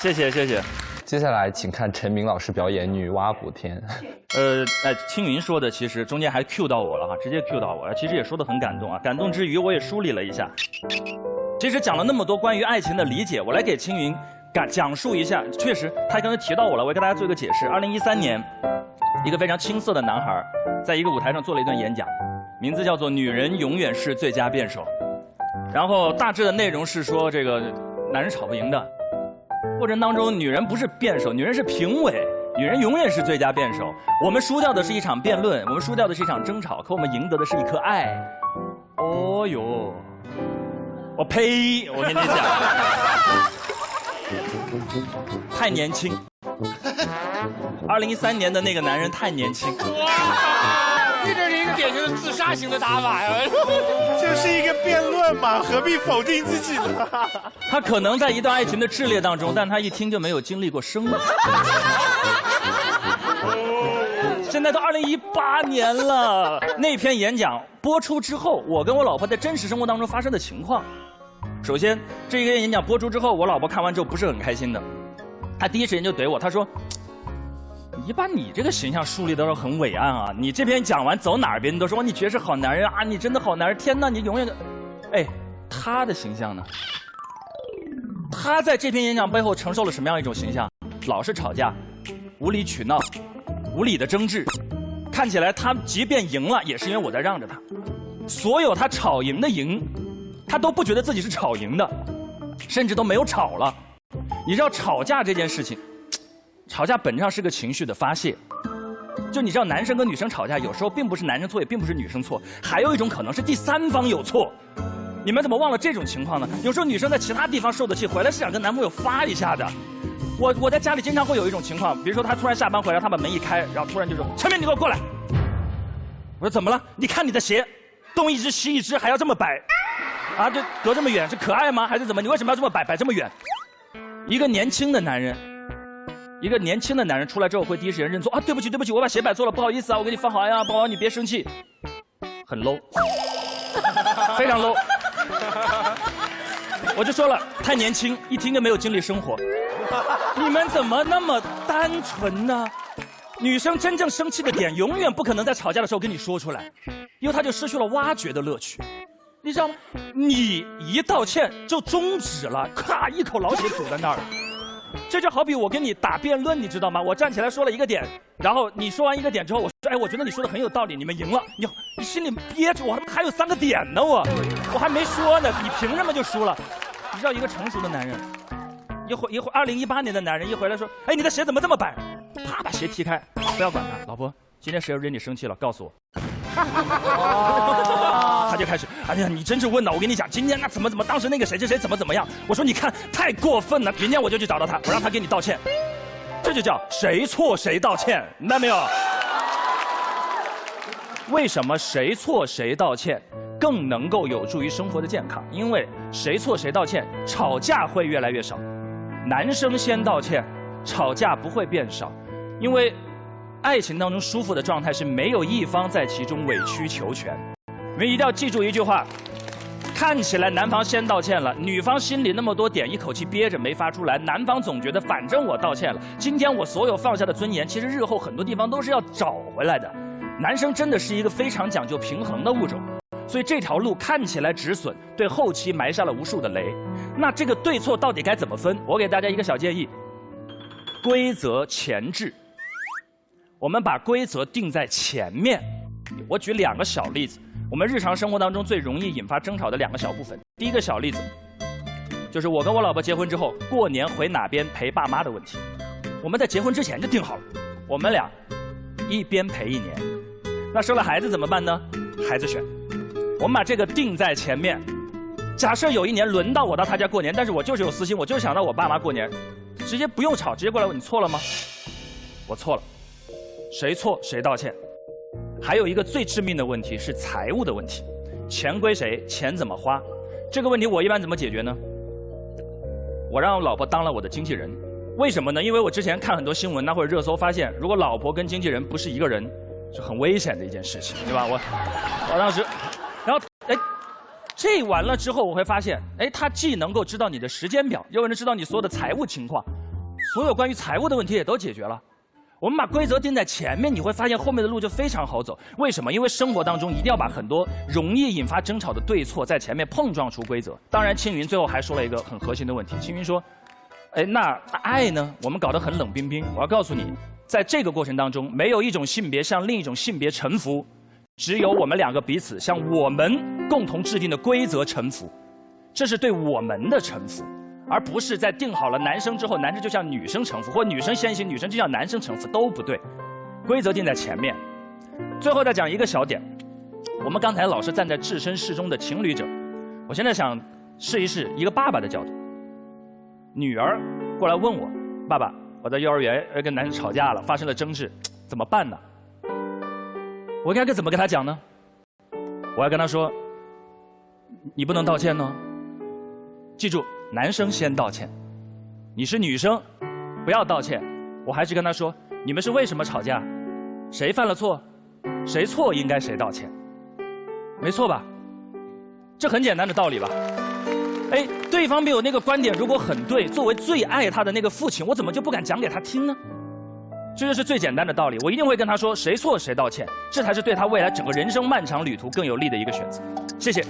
谢谢谢谢。接下来，请看陈明老师表演《女娲补天》。呃，哎，青云说的其实中间还 Q 到我了哈，直接 Q 到我了，其实也说的很感动啊。感动之余，我也梳理了一下。其实讲了那么多关于爱情的理解，我来给青云讲讲述一下。确实，他刚才提到我了，我给大家做一个解释。二零一三年，一个非常青涩的男孩，在一个舞台上做了一段演讲，名字叫做《女人永远是最佳辩手》，然后大致的内容是说这个男人吵不赢的。过程当中，女人不是辩手，女人是评委。女人永远是最佳辩手。我们输掉的是一场辩论，我们输掉的是一场争吵，可我们赢得的是一颗爱。哦哟，我呸！我跟你讲，太年轻。二零一三年的那个男人太年轻。这就是一个典型的自杀型的打法呀！这是一个辩论嘛，何必否定自己呢？他可能在一段爱情的炽烈当中，但他一听就没有经历过生命。现在都二零一八年了，那篇演讲播出之后，我跟我老婆在真实生活当中发生的情况。首先，这个演讲播出之后，我老婆看完之后不是很开心的，他第一时间就怼我，他说。你把你这个形象树立的都很伟岸啊！你这篇讲完走哪儿别人都说你绝世好男人啊！你真的好男人！天哪，你永远的，哎，他的形象呢？他在这篇演讲背后承受了什么样一种形象？老是吵架，无理取闹，无理的争执。看起来他即便赢了，也是因为我在让着他。所有他吵赢的赢，他都不觉得自己是吵赢的，甚至都没有吵了。你知道吵架这件事情？吵架本质上是个情绪的发泄，就你知道，男生跟女生吵架，有时候并不是男生错，也并不是女生错，还有一种可能是第三方有错。你们怎么忘了这种情况呢？有时候女生在其他地方受的气，回来是想跟男朋友发一下的。我我在家里经常会有一种情况，比如说她突然下班回来，她把门一开，然后突然就说：“陈明，你给我过来。”我说：“怎么了？你看你的鞋，东一只西一只，还要这么摆，啊，就隔这么远是可爱吗？还是怎么？你为什么要这么摆，摆这么远？”一个年轻的男人。一个年轻的男人出来之后会第一时间认错啊，对不起对不起，我把鞋摆错了，不好意思啊，我给你放好呀，宝宝你别生气，很 low，非常 low，我就说了太年轻，一听就没有经历生活，你们怎么那么单纯呢？女生真正生气的点永远不可能在吵架的时候跟你说出来，因为她就失去了挖掘的乐趣，你知道吗？你一道歉就终止了，咔一口老血堵在那儿了。这就好比我跟你打辩论，你知道吗？我站起来说了一个点，然后你说完一个点之后，我说：“哎，我觉得你说的很有道理，你们赢了。”你你心里憋着，我还有三个点呢，我我还没说呢，你凭什么就输了？你知道一个成熟的男人，一会一会二零一八年的男人一回来说：“哎，你的鞋怎么这么白？”啪把鞋踢开，不要管他，老婆，今天谁惹你生气了？告诉我。他就开始，哎呀，你真是问呢！我跟你讲，今天那怎么怎么，当时那个谁谁谁怎么怎么样？我说你看太过分了，明天我就去找到他，我让他给你道歉。这就叫谁错谁道歉，明白没有？为什么谁错谁道歉更能够有助于生活的健康？因为谁错谁道歉，吵架会越来越少。男生先道歉，吵架不会变少，因为。爱情当中舒服的状态是没有一方在其中委曲求全，你们一定要记住一句话：看起来男方先道歉了，女方心里那么多点一口气憋着没发出来，男方总觉得反正我道歉了，今天我所有放下的尊严，其实日后很多地方都是要找回来的。男生真的是一个非常讲究平衡的物种，所以这条路看起来止损，对后期埋下了无数的雷。那这个对错到底该怎么分？我给大家一个小建议：规则前置。我们把规则定在前面。我举两个小例子，我们日常生活当中最容易引发争吵的两个小部分。第一个小例子，就是我跟我老婆结婚之后，过年回哪边陪爸妈的问题。我们在结婚之前就定好了，我们俩一边陪一年。那生了孩子怎么办呢？孩子选。我们把这个定在前面。假设有一年轮到我到他家过年，但是我就是有私心，我就是想到我爸妈过年，直接不用吵，直接过来问你错了吗？我错了。谁错谁道歉。还有一个最致命的问题是财务的问题，钱归谁，钱怎么花？这个问题我一般怎么解决呢？我让我老婆当了我的经纪人，为什么呢？因为我之前看很多新闻，那或者热搜发现，如果老婆跟经纪人不是一个人，是很危险的一件事情，对吧？我，我当时，然后，哎，这完了之后，我会发现，哎，他既能够知道你的时间表，又能知道你所有的财务情况。所有关于财务的问题也都解决了。我们把规则定在前面，你会发现后面的路就非常好走。为什么？因为生活当中一定要把很多容易引发争吵的对错在前面碰撞出规则。当然，青云最后还说了一个很核心的问题。青云说：“哎，那爱呢？我们搞得很冷冰冰。我要告诉你，在这个过程当中，没有一种性别向另一种性别臣服，只有我们两个彼此向我们共同制定的规则臣服，这是对我们的臣服。”而不是在定好了男生之后，男生就向女生臣服，或女生先行，女生就向男生臣服，都不对。规则定在前面。最后再讲一个小点，我们刚才老是站在置身事中的情侣者，我现在想试一试一个爸爸的角度。女儿过来问我，爸爸，我在幼儿园跟男生吵架了，发生了争执，怎么办呢？我该该怎么跟他讲呢？我要跟他说，你不能道歉呢。记住。男生先道歉，你是女生，不要道歉。我还是跟他说，你们是为什么吵架？谁犯了错？谁错应该谁道歉，没错吧？这很简单的道理吧？哎，对方没有那个观点，如果很对，作为最爱他的那个父亲，我怎么就不敢讲给他听呢？这就是最简单的道理。我一定会跟他说，谁错谁道歉，这才是对他未来整个人生漫长旅途更有利的一个选择。谢谢。